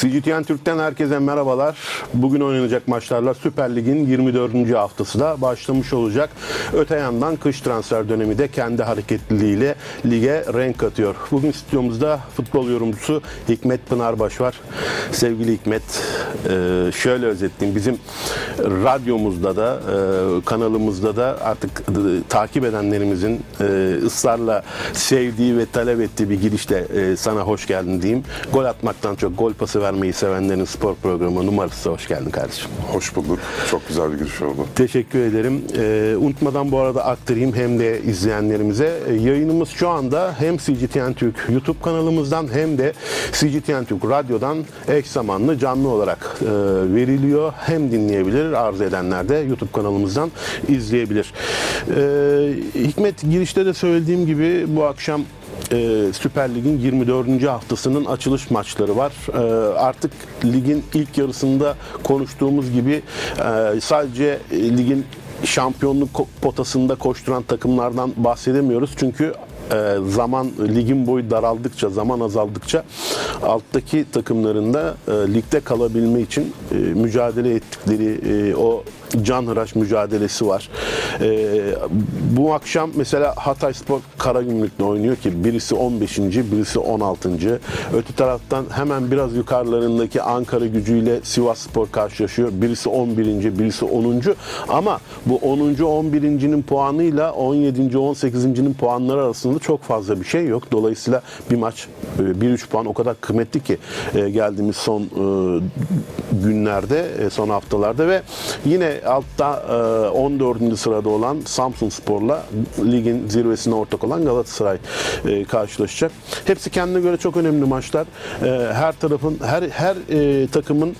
CGTN Türk'ten herkese merhabalar. Bugün oynanacak maçlarla Süper Lig'in 24. haftası da başlamış olacak. Öte yandan kış transfer dönemi de kendi hareketliliğiyle lige renk katıyor. Bugün stüdyomuzda futbol yorumcusu Hikmet Pınarbaş var. Sevgili Hikmet, e, şöyle özetleyeyim. Bizim radyomuzda da, e, kanalımızda da artık e, takip edenlerimizin ısrarla sevdiği ve talep ettiği bir girişle sana hoş geldin diyeyim. Gol atmaktan çok gol pası vermeyi sevenlerin spor programı numarası hoş geldin kardeşim. Hoş bulduk. Çok güzel bir giriş oldu. Teşekkür ederim. Ee, unutmadan bu arada aktarayım hem de izleyenlerimize. Ee, yayınımız şu anda hem CGTN Türk YouTube kanalımızdan hem de CGTN Türk Radyo'dan eş zamanlı canlı olarak e, veriliyor. Hem dinleyebilir, arzu edenler de YouTube kanalımızdan izleyebilir. Ee, Hikmet girişte de söylediğim gibi bu akşam e, Süper Lig'in 24. haftasının açılış maçları var. E, artık ligin ilk yarısında konuştuğumuz gibi e, sadece ligin şampiyonluk potasında koşturan takımlardan bahsedemiyoruz. Çünkü e, zaman ligin boyu daraldıkça, zaman azaldıkça alttaki takımlarında e, ligde kalabilme için e, mücadele ettikleri e, o canhıraş mücadelesi var. Ee, bu akşam mesela Hatay Spor Karagümrük'le oynuyor ki birisi 15. birisi 16. Öte taraftan hemen biraz yukarılarındaki Ankara gücüyle Sivas Spor karşılaşıyor. Birisi 11. birisi 10. Ama bu 10. 11.'nin puanıyla 17. 18.'nin puanları arasında çok fazla bir şey yok. Dolayısıyla bir maç 1-3 e, puan o kadar kıymetli ki e, geldiğimiz son e, günlerde, son haftalarda ve yine altta 14. E, sırada olan Samsun Spor'la ligin zirvesine ortak olan Galatasaray karşılaşacak. Hepsi kendine göre çok önemli maçlar. Her tarafın, her her takımın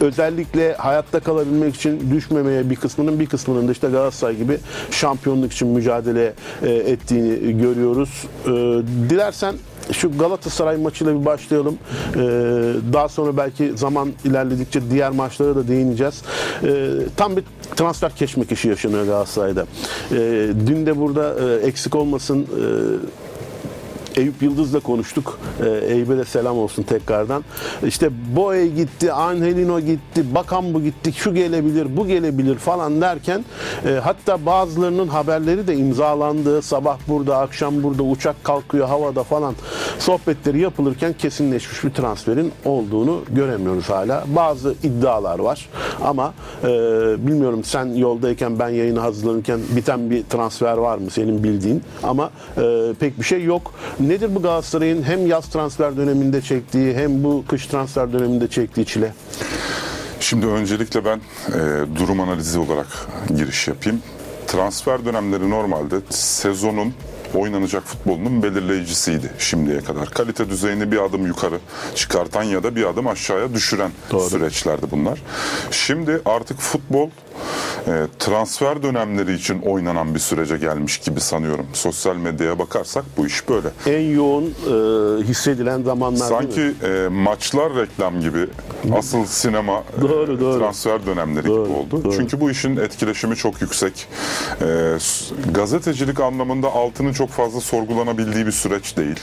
özellikle hayatta kalabilmek için düşmemeye bir kısmının bir kısmının da işte Galatasaray gibi şampiyonluk için mücadele ettiğini görüyoruz. Dilersen şu Galatasaray maçıyla bir başlayalım. Ee, daha sonra belki zaman ilerledikçe diğer maçlara da değineceğiz. Tam bir transfer keşmekeşi yaşanıyor Galatasaray'da. Dün de burada e, eksik olmasın e, Eyüp Yıldız'la konuştuk. E, Eyüp'e de selam olsun tekrardan. İşte Boye gitti, Angelino gitti, Bakan bu gitti, şu gelebilir, bu gelebilir falan derken e, hatta bazılarının haberleri de imzalandı. Sabah burada, akşam burada, uçak kalkıyor havada falan sohbetleri yapılırken kesinleşmiş bir transferin olduğunu göremiyoruz hala. Bazı iddialar var ama e, bilmiyorum sen yoldayken ben yayını hazırlanırken biten bir transfer var mı senin bildiğin ama e, pek bir şey yok. Nedir bu Galatasaray'ın hem yaz transfer döneminde çektiği hem bu kış transfer döneminde çektiği çile? Şimdi öncelikle ben e, durum analizi olarak giriş yapayım. Transfer dönemleri normalde sezonun oynanacak futbolunun belirleyicisiydi şimdiye kadar. Kalite düzeyini bir adım yukarı çıkartan ya da bir adım aşağıya düşüren Doğru. süreçlerdi bunlar. Şimdi artık futbol transfer dönemleri için oynanan bir sürece gelmiş gibi sanıyorum. Sosyal medyaya bakarsak bu iş böyle. En yoğun e, hissedilen zamanlar Sanki e, maçlar reklam gibi asıl sinema e, doğru, e, doğru. transfer dönemleri doğru, gibi oldu. Doğru. Çünkü bu işin etkileşimi çok yüksek. E, gazetecilik anlamında altının çok fazla sorgulanabildiği bir süreç değil.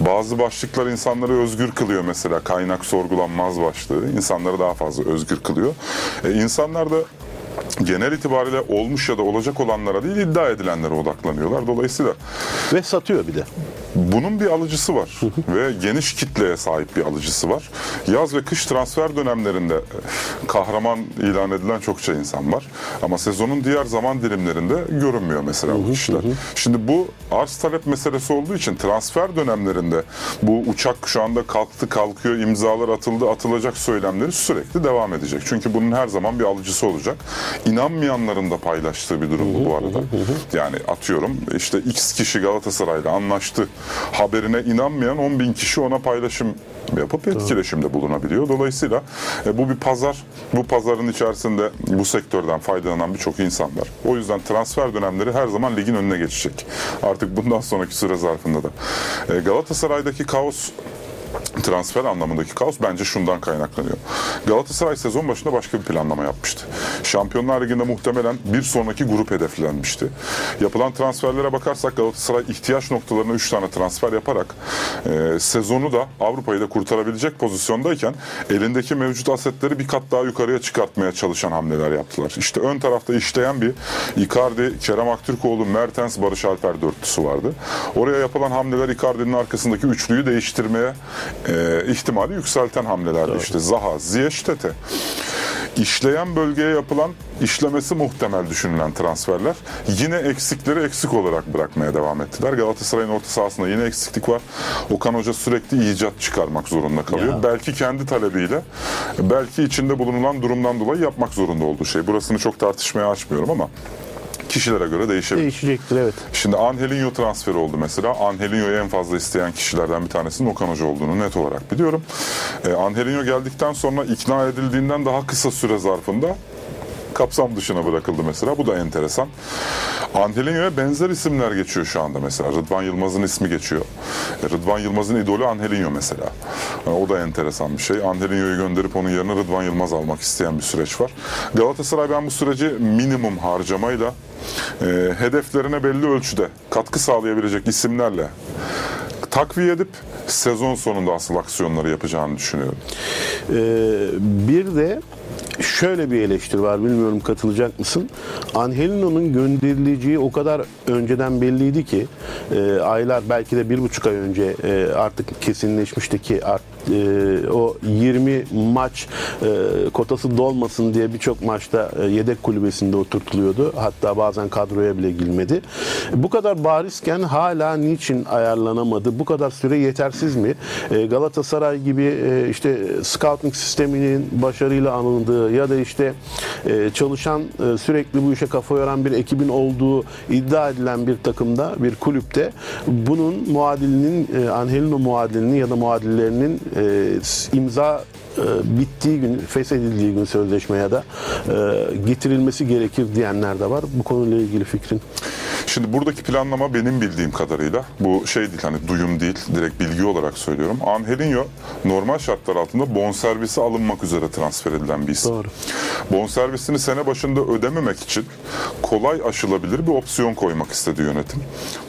Bazı başlıklar insanları özgür kılıyor mesela. Kaynak sorgulanmaz başlığı. insanları daha fazla özgür kılıyor. E, insanlar da genel itibariyle olmuş ya da olacak olanlara değil iddia edilenlere odaklanıyorlar. Dolayısıyla ve satıyor bir de. Bunun bir alıcısı var ve geniş kitleye sahip bir alıcısı var. Yaz ve kış transfer dönemlerinde kahraman ilan edilen çokça insan var. Ama sezonun diğer zaman dilimlerinde görünmüyor mesela bu kişiler. Şimdi bu arz talep meselesi olduğu için transfer dönemlerinde bu uçak şu anda kalktı kalkıyor imzalar atıldı atılacak söylemleri sürekli devam edecek. Çünkü bunun her zaman bir alıcısı olacak. İnanmayanların da paylaştığı bir durum bu arada. Yani atıyorum işte X kişi Galatasaray'la anlaştı haberine inanmayan 10 bin kişi ona paylaşım yapıp etkileşimde bulunabiliyor. Dolayısıyla e, bu bir pazar. Bu pazarın içerisinde bu sektörden faydalanan birçok insan var. O yüzden transfer dönemleri her zaman ligin önüne geçecek. Artık bundan sonraki süre zarfında da. E, Galatasaray'daki kaos transfer anlamındaki kaos bence şundan kaynaklanıyor. Galatasaray sezon başında başka bir planlama yapmıştı. Şampiyonlar Ligi'nde muhtemelen bir sonraki grup hedeflenmişti. Yapılan transferlere bakarsak Galatasaray ihtiyaç noktalarına 3 tane transfer yaparak e, sezonu da Avrupa'yı da kurtarabilecek pozisyondayken elindeki mevcut asetleri bir kat daha yukarıya çıkartmaya çalışan hamleler yaptılar. İşte ön tarafta işleyen bir Icardi, Kerem Aktürkoğlu, Mertens, Barış Alper dörtlüsü vardı. Oraya yapılan hamleler Icardi'nin arkasındaki üçlüyü değiştirmeye e, ihtimali yükselten hamlelerdi. İşte Zaha, Ziyech, Tete. İşleyen bölgeye yapılan işlemesi muhtemel düşünülen transferler yine eksikleri eksik olarak bırakmaya devam ettiler. Galatasaray'ın orta sahasında yine eksiklik var. Okan Hoca sürekli icat çıkarmak zorunda kalıyor. Ya. Belki kendi talebiyle, belki içinde bulunulan durumdan dolayı yapmak zorunda olduğu şey. Burasını çok tartışmaya açmıyorum ama kişilere göre değişebilir. Değişecektir evet. Şimdi Angelinho transferi oldu mesela. Angelinho'yu en fazla isteyen kişilerden bir tanesinin Okan Hoca olduğunu net olarak biliyorum. Ee, Angelinho geldikten sonra ikna edildiğinden daha kısa süre zarfında kapsam dışına bırakıldı mesela. Bu da enteresan. Angelinho'ya benzer isimler geçiyor şu anda mesela. Rıdvan Yılmaz'ın ismi geçiyor. E, Rıdvan Yılmaz'ın idolü Angelinho mesela. Yani o da enteresan bir şey. Angelinho'yu gönderip onun yerine Rıdvan Yılmaz almak isteyen bir süreç var. Galatasaray ben bu süreci minimum harcamayla e, hedeflerine belli ölçüde katkı sağlayabilecek isimlerle takviye edip sezon sonunda asıl aksiyonları yapacağını düşünüyorum. Ee, bir de şöyle bir eleştiri var. Bilmiyorum katılacak mısın? Angelino'nun gönderileceği o kadar önceden belliydi ki e, aylar belki de bir buçuk ay önce e, artık kesinleşmişti ki art, e, o 20 maç e, kotası dolmasın diye birçok maçta e, yedek kulübesinde oturtuluyordu. Hatta bazen kadroya bile girmedi. Bu kadar barizken hala niçin ayarlanamadı? Bu kadar süre yetersiz mi? E, Galatasaray gibi e, işte scouting sisteminin başarıyla anıldığı ya da işte e, çalışan e, sürekli bu işe kafa yoran bir ekibin olduğu iddia edilen bir takımda, bir kulüpte bunun muadilinin, e, Angelino muadilinin ya da muadillerinin e, imza bittiği gün, feshedildiği gün sözleşme ya da e, getirilmesi gerekir diyenler de var. Bu konuyla ilgili fikrin. Şimdi buradaki planlama benim bildiğim kadarıyla bu şey değil hani duyum değil direkt bilgi olarak söylüyorum. Angelinho normal şartlar altında bonservisi alınmak üzere transfer edilen bir isim. Doğru. Bonservisini sene başında ödememek için kolay aşılabilir bir opsiyon koymak istedi yönetim.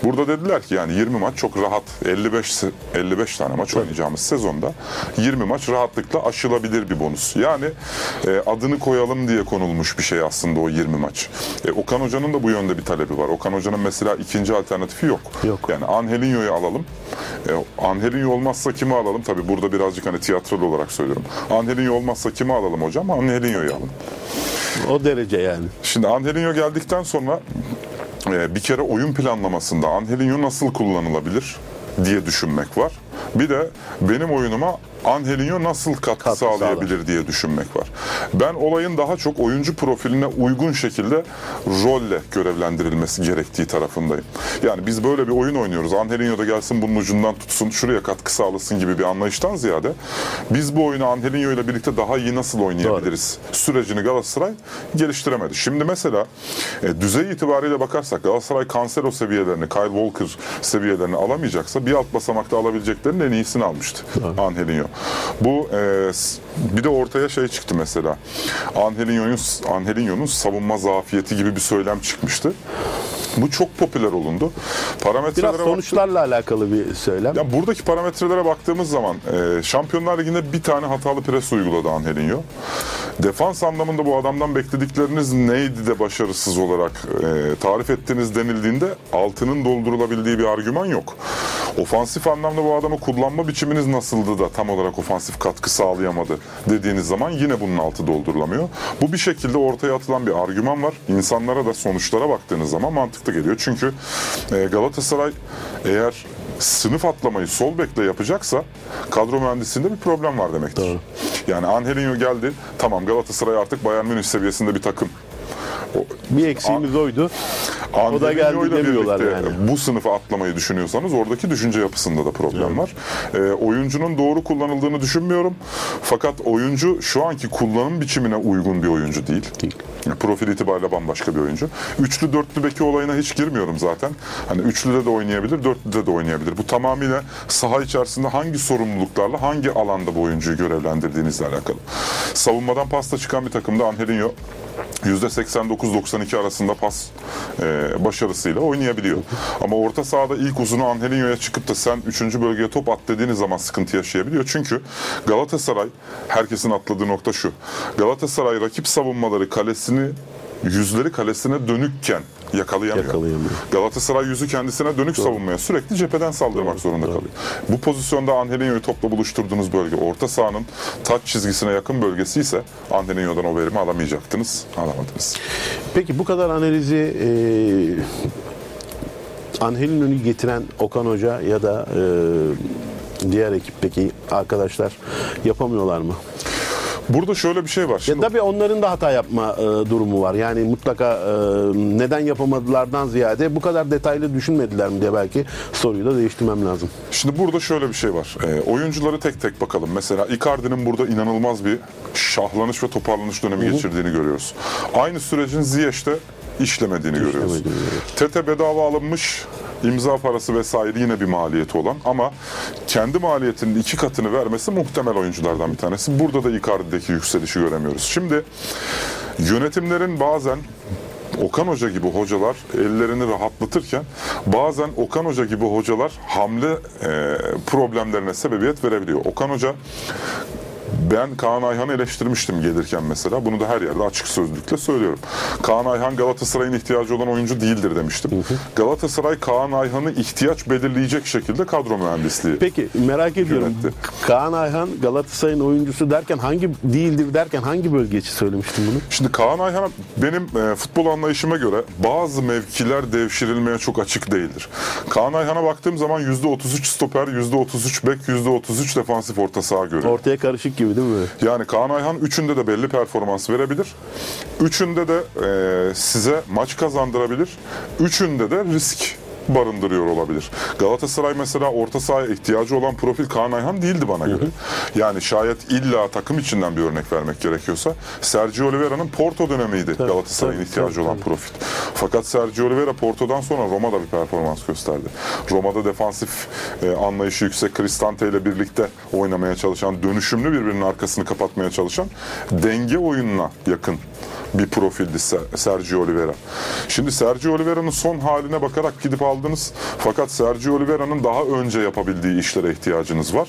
Burada dediler ki yani 20 maç çok rahat 55 se- 55 tane maç oynayacağımız sezonda 20 maç rahatlıkla aşılabilir bir bonus. Yani e, adını koyalım diye konulmuş bir şey aslında o 20 maç. E, Okan Hoca'nın da bu yönde bir talebi var. Okan Hoca'nın mesela ikinci alternatifi yok. Yok. Yani Angelinho'yu alalım. E, Angelinho olmazsa kimi alalım? Tabii burada birazcık hani tiyatral olarak söylüyorum. Angelinho olmazsa kimi alalım hocam? Angelinho'yu alın. O derece yani. Şimdi Angelinho geldikten sonra e, bir kere oyun planlamasında Angelinho nasıl kullanılabilir diye düşünmek var. Bir de benim oyunuma Angelinho nasıl katkı, Katkı sağlayabilir diye düşünmek var. Ben olayın daha çok oyuncu profiline uygun şekilde rolle görevlendirilmesi gerektiği tarafındayım. Yani biz böyle bir oyun oynuyoruz. Angelinho da gelsin bunun ucundan tutsun, şuraya katkı sağlasın gibi bir anlayıştan ziyade biz bu oyunu Angelinho ile birlikte daha iyi nasıl oynayabiliriz sürecini Galatasaray geliştiremedi. Şimdi mesela e, düzey itibariyle bakarsak Galatasaray Cancelo seviyelerini, Kyle Walker seviyelerini alamayacaksa bir alt basamakta alabileceklerinin en iyisini almıştı Angelinho. Bu e, bir de ortaya şey çıktı mesela. Angelinho'nun Angelinho'nun savunma zafiyeti gibi bir söylem çıkmıştı. Bu çok popüler olundu. Parametrelere Biraz baktık- sonuçlarla alakalı bir söylem. ya buradaki parametrelere baktığımız zaman e, Şampiyonlar Ligi'nde bir tane hatalı pres uyguladı Angelinho. Defans anlamında bu adamdan bekledikleriniz neydi de başarısız olarak e, tarif ettiniz denildiğinde altının doldurulabildiği bir argüman yok. Ofansif anlamda bu adamı kullanma biçiminiz nasıldı da tam olarak ofansif katkı sağlayamadı dediğiniz zaman yine bunun altı doldurulamıyor. Bu bir şekilde ortaya atılan bir argüman var. İnsanlara da sonuçlara baktığınız zaman mantıklı geliyor. Çünkü e, Galatasaray eğer sınıf atlamayı sol bekle yapacaksa kadro mühendisliğinde bir problem var demektir. Yani Angelinho geldi. Tamam Galatasaray artık Bayern Münih seviyesinde bir takım. Bir eksiğimiz oydu. O da geldi demiyorlar yani. Bu sınıfa atlamayı düşünüyorsanız oradaki düşünce yapısında da problem var. Ee, oyuncunun doğru kullanıldığını düşünmüyorum. Fakat oyuncu şu anki kullanım biçimine uygun bir oyuncu değil. Değil. Profil itibariyle bambaşka bir oyuncu. Üçlü dörtlü beki olayına hiç girmiyorum zaten. Hani üçlüde de oynayabilir, dörtlüde de oynayabilir. Bu tamamıyla saha içerisinde hangi sorumluluklarla, hangi alanda bu oyuncuyu görevlendirdiğinizle alakalı. Savunmadan pasta çıkan bir takımda Angelinho %89-92 arasında pas e, başarısıyla oynayabiliyor. Ama orta sahada ilk uzunu Angelinho'ya çıkıp da sen 3. bölgeye top at dediğiniz zaman sıkıntı yaşayabiliyor. Çünkü Galatasaray, herkesin atladığı nokta şu. Galatasaray rakip savunmaları kalesini yüzleri kalesine dönükken yakalayamıyor. Yakalayamıyor. Galatasaray yüzü kendisine dönük savunmaya sürekli cepheden saldırmak zorunda kalıyor. Bu pozisyonda Angelinho'yu topla buluşturduğunuz bölge orta sahanın taç çizgisine yakın bölgesi ise Angelinho'dan o verimi alamayacaktınız, alamadınız. Peki bu kadar analizi e, Angelinho'yu getiren Okan Hoca ya da e, diğer ekipteki arkadaşlar yapamıyorlar mı? Burada şöyle bir şey var. Ya Şimdi tabii onların da hata yapma e, durumu var. Yani mutlaka e, neden yapamadılardan ziyade bu kadar detaylı düşünmediler mi diye belki soruyu da değiştirmem lazım. Şimdi burada şöyle bir şey var. Ee, oyuncuları tek tek bakalım. Mesela Icardi'nin burada inanılmaz bir şahlanış ve toparlanış dönemi geçirdiğini görüyoruz. Aynı sürecin Ziyech'te işlemediğini görüyoruz. görüyoruz. Tete bedava alınmış imza parası vesaire yine bir maliyeti olan ama kendi maliyetinin iki katını vermesi muhtemel oyunculardan bir tanesi. Burada da Icardi'deki yükselişi göremiyoruz. Şimdi yönetimlerin bazen Okan Hoca gibi hocalar ellerini rahatlatırken bazen Okan Hoca gibi hocalar hamle e, problemlerine sebebiyet verebiliyor. Okan Hoca ben Kaan Ayhan'ı eleştirmiştim gelirken mesela. Bunu da her yerde açık sözlükle söylüyorum. Kaan Ayhan Galatasaray'ın ihtiyacı olan oyuncu değildir demiştim. Galatasaray Kaan Ayhan'ı ihtiyaç belirleyecek şekilde kadro mühendisliği. Peki merak ediyorum. Yönetti. Kaan Ayhan Galatasaray'ın oyuncusu derken hangi değildir derken hangi bölge için söylemiştin bunu? Şimdi Kaan Ayhan benim e, futbol anlayışıma göre bazı mevkiler devşirilmeye çok açık değildir. Kaan Ayhan'a baktığım zaman %33 stoper, %33 bek, %33 defansif orta saha görüyorum. Ortaya karışık gibi değil mi? Yani Kaan Ayhan üçünde de belli performans verebilir. Üçünde de e, size maç kazandırabilir. Üçünde de risk barındırıyor olabilir. Galatasaray mesela orta sahaya ihtiyacı olan profil Kaan Ayhan değildi bana göre. Yani şayet illa takım içinden bir örnek vermek gerekiyorsa Sergio Oliveira'nın Porto dönemiydi Galatasaray'ın tabii, ihtiyacı tabii, olan profil. Fakat Sergio Oliveira Porto'dan sonra Roma'da bir performans gösterdi. Roma'da defansif e, anlayışı yüksek Cristante ile birlikte oynamaya çalışan, dönüşümlü birbirinin arkasını kapatmaya çalışan denge oyununa yakın bir profildi Se- Sergio Oliveira. Şimdi Sergio Oliveira'nın son haline bakarak gidip aldınız. Fakat Sergio Oliveira'nın daha önce yapabildiği işlere ihtiyacınız var.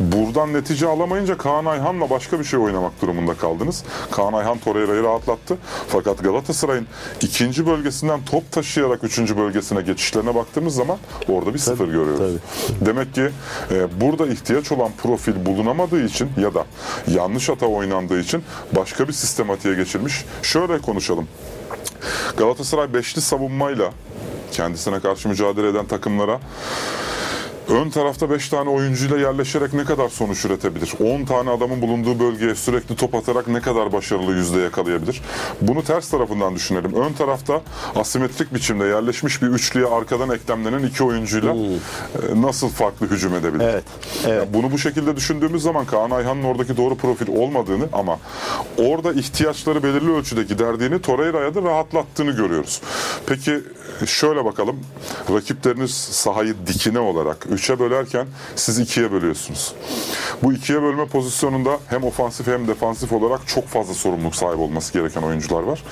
Buradan netice alamayınca Kaan Ayhan'la başka bir şey oynamak durumunda kaldınız. Kaan Ayhan Torreira'yı rahatlattı. Fakat Galatasaray'ın ikinci bölgesinden top taşıyarak üçüncü bölgesine geçişlerine baktığımız zaman orada bir sıfır görüyoruz. Demek ki e, burada ihtiyaç olan profil bulunamadığı için ya da yanlış hata oynandığı için başka bir sistematiğe geçilmiş. Şöyle konuşalım. Galatasaray beşli savunmayla kendisine karşı mücadele eden takımlara ön tarafta 5 tane oyuncuyla yerleşerek ne kadar sonuç üretebilir? 10 tane adamın bulunduğu bölgeye sürekli top atarak ne kadar başarılı yüzde yakalayabilir? Bunu ters tarafından düşünelim. Ön tarafta asimetrik biçimde yerleşmiş bir üçlüye arkadan eklemlenen iki oyuncuyla e, nasıl farklı hücum edebilir? Evet, evet. Ya bunu bu şekilde düşündüğümüz zaman Kaan Ayhan'ın oradaki doğru profil olmadığını ama orada ihtiyaçları belirli ölçüde giderdiğini Torreira'ya da rahatlattığını görüyoruz. Peki şöyle bakalım. Rakipleriniz sahayı dikine olarak üçe bölerken siz ikiye bölüyorsunuz. Bu ikiye bölme pozisyonunda hem ofansif hem defansif olarak çok fazla sorumluluk sahibi olması gereken oyuncular var.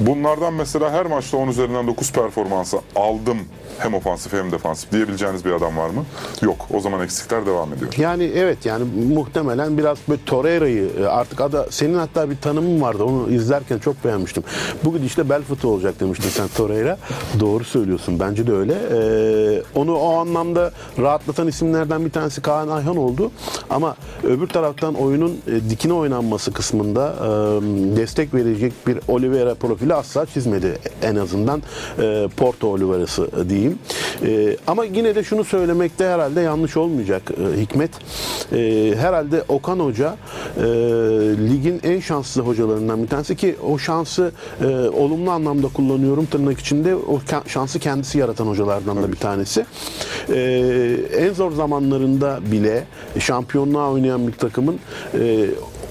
Bunlardan mesela her maçta 10 üzerinden 9 performansı aldım hem ofansif hem defansif diyebileceğiniz bir adam var mı? Yok. O zaman eksikler devam ediyor. Yani evet yani muhtemelen biraz böyle Torreira'yı e, artık ada senin hatta bir tanımın vardı onu izlerken çok beğenmiştim. Bugün işte bel fıtığı olacak demiştin sen Torreira. Doğru söylüyorsun bence de öyle. Ee, onu o anlamda rahatlatan isimlerden bir tanesi Kaan Ayhan oldu. Ama öbür taraftan oyunun e, dikine oynanması kısmında e, destek verecek bir Oliveira profili asla çizmedi. En azından e, Porto Oliveira'sı diyeyim. E, ama yine de şunu söylemekte herhalde yanlış olmayacak e, Hikmet. E, herhalde Okan Hoca e, ligin en şanslı hocalarından bir tanesi ki o şansı e, olumlu anlamda kullanıyorum tırnak içinde. O şansı kendisi yaratan hocalardan da bir tanesi. E, en zor zamanlarında bile şampiyonluğa oynayan bir takımın e,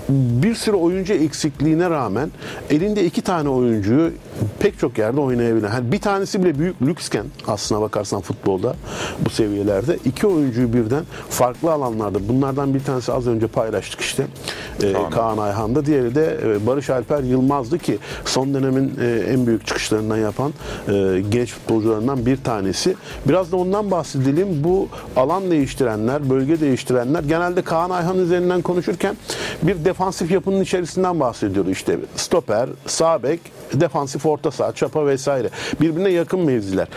bir sürü oyuncu eksikliğine rağmen elinde iki tane oyuncuyu pek çok yerde oynayabilen. Hani bir tanesi bile büyük lüksken aslına bakarsan futbolda bu seviyelerde iki oyuncuyu birden farklı alanlarda bunlardan bir tanesi az önce paylaştık işte e, Kaan. Kaan Ayhan'da diğeri de e, Barış Alper Yılmaz'dı ki son dönemin e, en büyük çıkışlarından yapan e, genç futbolcularından bir tanesi. Biraz da ondan bahsedelim. Bu alan değiştirenler, bölge değiştirenler genelde Kaan Ayhan üzerinden konuşurken bir defansif yapının içerisinden bahsediyordu. İşte stoper, sağ bek, defansif orta saha, çapa vesaire. Birbirine yakın mevziler.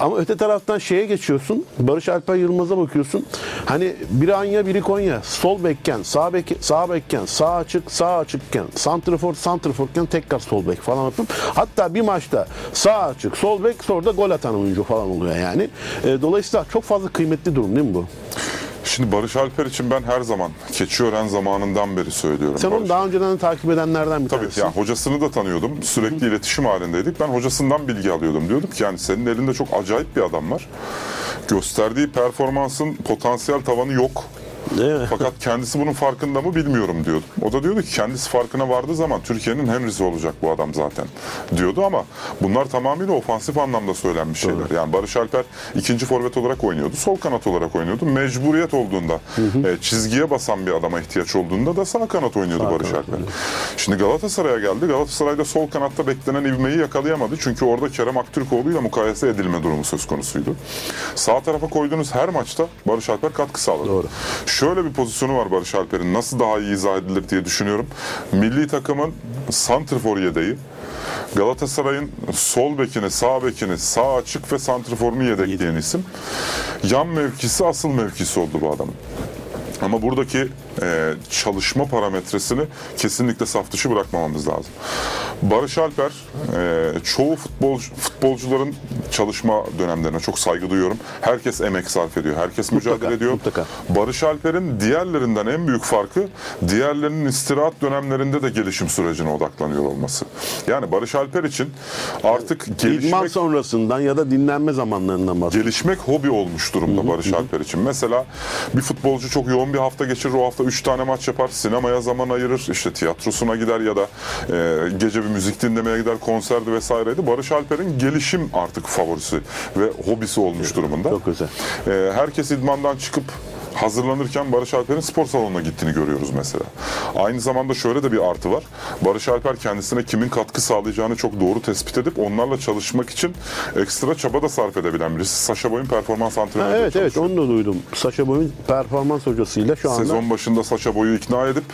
Ama öte taraftan şeye geçiyorsun. Barış Alper Yılmaz'a bakıyorsun. Hani biri Anya, biri Konya. Sol bekken, sağ bek, sağ bekken, sağ açık, sağ açıkken, santrfor, santrforken tekrar sol bek falan yapıp hatta bir maçta sağ açık, sol bek sonra da gol atan oyuncu falan oluyor yani. E, dolayısıyla çok fazla kıymetli durum değil mi bu? Şimdi Barış Alper için ben her zaman Keçiören zamanından beri söylüyorum. Sen onu Barış. daha önceden de takip edenlerden bir Tabii tanesi. yani hocasını da tanıyordum. Sürekli iletişim halindeydik. Ben hocasından bilgi alıyordum. Diyordum ki yani senin elinde çok acayip bir adam var. Gösterdiği performansın potansiyel tavanı yok. Değil mi? Fakat kendisi bunun farkında mı bilmiyorum diyordu. O da diyordu ki kendisi farkına vardığı zaman Türkiye'nin Henry'si olacak bu adam zaten diyordu ama bunlar tamamıyla ofansif anlamda söylenmiş şeyler. Yani Barış Alper ikinci forvet olarak oynuyordu. Sol kanat olarak oynuyordu. Mecburiyet olduğunda e, çizgiye basan bir adama ihtiyaç olduğunda da sağ kanat oynuyordu Sağ Barış kanat Alper. Şimdi Galatasaray'a geldi. Galatasaray'da sol kanatta beklenen ivmeyi yakalayamadı. Çünkü orada Kerem Aktürkoğlu ile mukayese edilme durumu söz konusuydu. Sağ tarafa koyduğunuz her maçta Barış Alper katkı sağladı. Doğru. Şöyle bir pozisyonu var Barış Alper'in. Nasıl daha iyi izah edilir diye düşünüyorum. Milli takımın santrfor yedeği. Galatasaray'ın sol bekini, sağ bekini, sağ açık ve santrforunu yedekleyen isim. Yan mevkisi asıl mevkisi oldu bu adamın. Ama buradaki e, çalışma parametresini kesinlikle saf dışı bırakmamamız lazım. Barış Alper, e, çoğu futbolcu, futbolcuların çalışma dönemlerine çok saygı duyuyorum. Herkes emek sarf ediyor, herkes mücadele Mutlaka, ediyor. mutlaka. Barış Alper'in diğerlerinden en büyük farkı diğerlerinin istirahat dönemlerinde de gelişim sürecine odaklanıyor olması. Yani Barış Alper için artık İdman gelişmek sonrasından ya da dinlenme zamanlarından bahsediyoruz. gelişmek hobi olmuş durumda Barış Alper için. Mesela bir futbolcu çok yoğun bir hafta geçirir. O hafta 3 tane maç yapar. Sinemaya zaman ayırır. işte tiyatrosuna gider ya da e, gece bir müzik dinlemeye gider. Konserdi vesaireydi. Barış Alper'in gelişim artık favorisi ve hobisi olmuş durumunda. Çok güzel. E, herkes idmandan çıkıp hazırlanırken Barış Alper'in spor salonuna gittiğini görüyoruz mesela. Aynı zamanda şöyle de bir artı var. Barış Alper kendisine kimin katkı sağlayacağını çok doğru tespit edip onlarla çalışmak için ekstra çaba da sarf edebilen birisi. Saşa Boy'un performans antrenörü. evet evet onu da duydum. Saşa Boy'un performans hocasıyla şu anda Sezon başında Saşa Boy'u ikna edip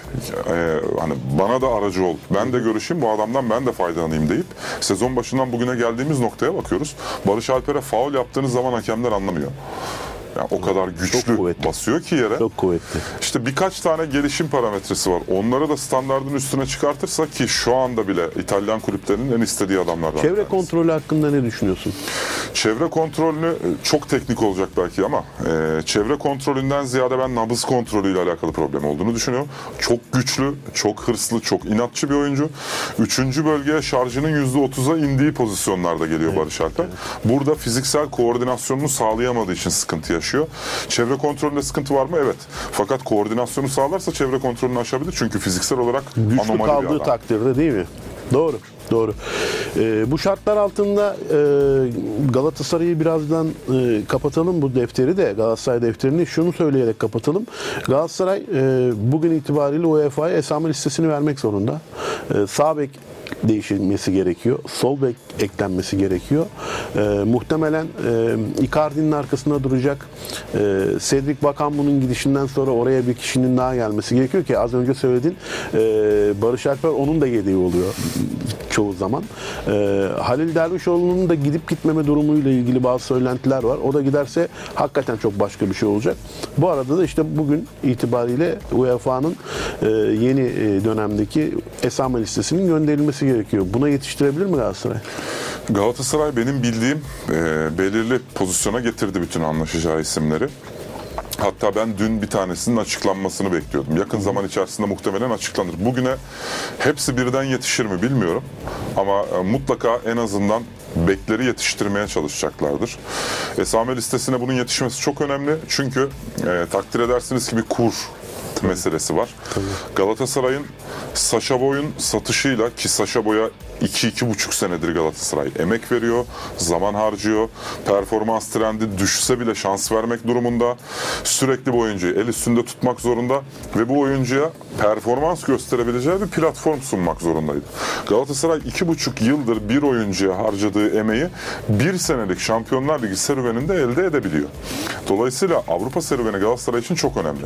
e, hani bana da aracı ol. Ben de görüşeyim bu adamdan ben de faydalanayım deyip sezon başından bugüne geldiğimiz noktaya bakıyoruz. Barış Alper'e faul yaptığınız zaman hakemler anlamıyor. Yani o kadar güçlü kuvvetli. basıyor ki yere. çok kuvvetli. İşte birkaç tane gelişim parametresi var. Onları da standardın üstüne çıkartırsa ki şu anda bile İtalyan kulüplerinin en istediği adamlardan. Çevre tanesi. kontrolü hakkında ne düşünüyorsun? Çevre kontrolünü e, çok teknik olacak belki ama e, çevre kontrolünden ziyade ben nabız kontrolüyle alakalı problem olduğunu düşünüyorum. Çok güçlü, çok hırslı, çok inatçı bir oyuncu. Üçüncü bölgeye şarjının %30'a indiği pozisyonlarda geliyor Barış Alper. Burada fiziksel koordinasyonunu sağlayamadığı için sıkıntı yaşıyor. Çevre kontrolünde sıkıntı var mı? Evet. Fakat koordinasyonu sağlarsa çevre kontrolünü aşabilir. Çünkü fiziksel olarak Güçlü anomali bir kaldığı adam. takdirde değil mi? Doğru. Doğru. Ee, bu şartlar altında e, Galatasaray'ı birazdan e, kapatalım bu defteri de Galatasaray defterini şunu söyleyerek kapatalım. Galatasaray e, bugün itibariyle UEFA'ya esame listesini vermek zorunda. E, sağ bek değişilmesi gerekiyor. Sol bek eklenmesi gerekiyor. Ee, muhtemelen e, Icardi'nin arkasında duracak. E, Cedric Bakan gidişinden sonra oraya bir kişinin daha gelmesi gerekiyor ki az önce söyledin e, Barış Alper onun da yedeği oluyor çoğu zaman. E, Halil Dervişoğlu'nun da gidip gitmeme durumuyla ilgili bazı söylentiler var. O da giderse hakikaten çok başka bir şey olacak. Bu arada da işte bugün itibariyle UEFA'nın e, yeni e, dönemdeki esame listesinin gönderilmesi gerekiyor. Buna yetiştirebilir mi Galatasaray? Galatasaray benim bildiğim e, belirli pozisyona getirdi bütün anlaşacağı isimleri. Hatta ben dün bir tanesinin açıklanmasını bekliyordum. Yakın zaman içerisinde muhtemelen açıklanır. Bugüne hepsi birden yetişir mi bilmiyorum. Ama e, mutlaka en azından bekleri yetiştirmeye çalışacaklardır. Esame listesine bunun yetişmesi çok önemli. Çünkü e, takdir edersiniz ki bir kur meselesi var. Galatasaray'ın Saşa Boy'un satışıyla ki Saşa Boy'a 2-2,5 senedir Galatasaray emek veriyor, zaman harcıyor. Performans trendi düşse bile şans vermek durumunda. Sürekli bu oyuncuyu el üstünde tutmak zorunda ve bu oyuncuya performans gösterebileceği bir platform sunmak zorundaydı. Galatasaray 2,5 yıldır bir oyuncuya harcadığı emeği bir senelik Şampiyonlar Ligi serüveninde elde edebiliyor. Dolayısıyla Avrupa serüveni Galatasaray için çok önemli.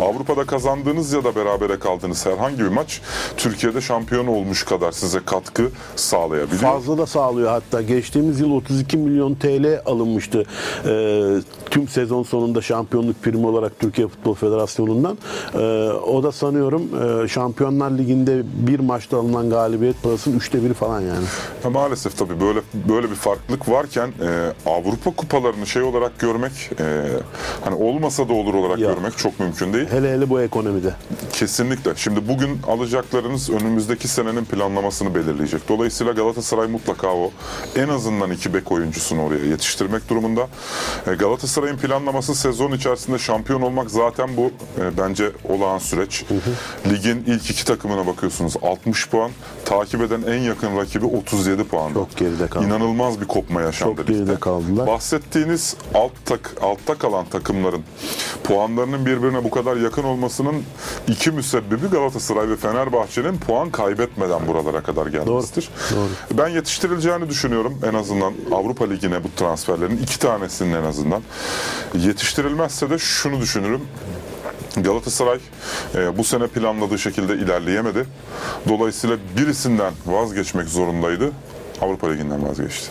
Avrupa'da kazandığınız ya da berabere kaldığınız herhangi bir maç Türkiye'de şampiyon olmuş kadar size katkı sağlayabiliyor. Fazla da sağlıyor hatta. Geçtiğimiz yıl 32 milyon TL alınmıştı e, tüm sezon sonunda şampiyonluk primi olarak Türkiye Futbol Federasyonu'ndan. E, o da sanıyorum e, Şampiyonlar Ligi'nde bir maçta alınan galibiyet parasının üçte biri falan yani. Ya maalesef tabii böyle böyle bir farklılık varken e, Avrupa kupalarını şey olarak görmek e, hani olmasa da olur olarak Ya. görmek çok mümkün değil. Hele hele bu ekonomide. Kesinlikle. Şimdi bugün alacaklarınız önümüzdeki senenin planlamasını belirleyecek. Dolayısıyla Galatasaray mutlaka o en azından iki bek oyuncusunu oraya yetiştirmek durumunda. E, Galatasaray'ın planlaması sezon içerisinde şampiyon olmak zaten bu e, bence olağan süreç. Ligin ilk iki takımına bakıyorsunuz 60 puan. Takip eden en yakın rakibi 37 puan. Çok geride kaldı. İnanılmaz bir kopma yaşandı. Çok geride kaldılar. Bahsettiğiniz alt tak, altta kalan takımların puanlarının birbirine bu kadar yakın olmasının iki müsebbibi Galatasaray ve Fenerbahçe'nin puan kaybetmeden buralara kadar gelmesidir. Doğru. Ben yetiştirileceğini düşünüyorum en azından Avrupa Ligi'ne bu transferlerin iki tanesinin en azından. Yetiştirilmezse de şunu düşünürüm. Galatasaray e, bu sene planladığı şekilde ilerleyemedi. Dolayısıyla birisinden vazgeçmek zorundaydı. Avrupa Ligi'nden vazgeçti.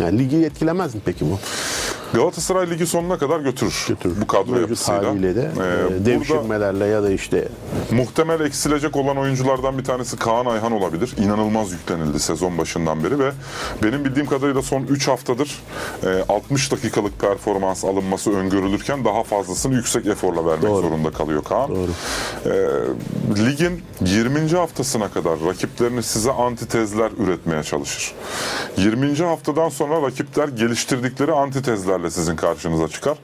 Yani ligi etkilemez mi peki bu? Galatasaray ligi sonuna kadar götürür. Götürür. Bu kadro Mevcut yapısıyla. haliyle de Ee, e, devşirmelerle ya da işte muhtemel eksilecek olan oyunculardan bir tanesi Kaan Ayhan olabilir. İnanılmaz yüklenildi sezon başından beri ve benim bildiğim kadarıyla son 3 haftadır e, 60 dakikalık performans alınması öngörülürken daha fazlasını yüksek eforla vermek Doğru. zorunda kalıyor Kaan. Doğru. Ee, ligin 20. haftasına kadar rakiplerini size antitezler üretmeye çalışır. 20. haftadan sonra rakipler geliştirdikleri antitezlerle sizin karşınıza çıkar.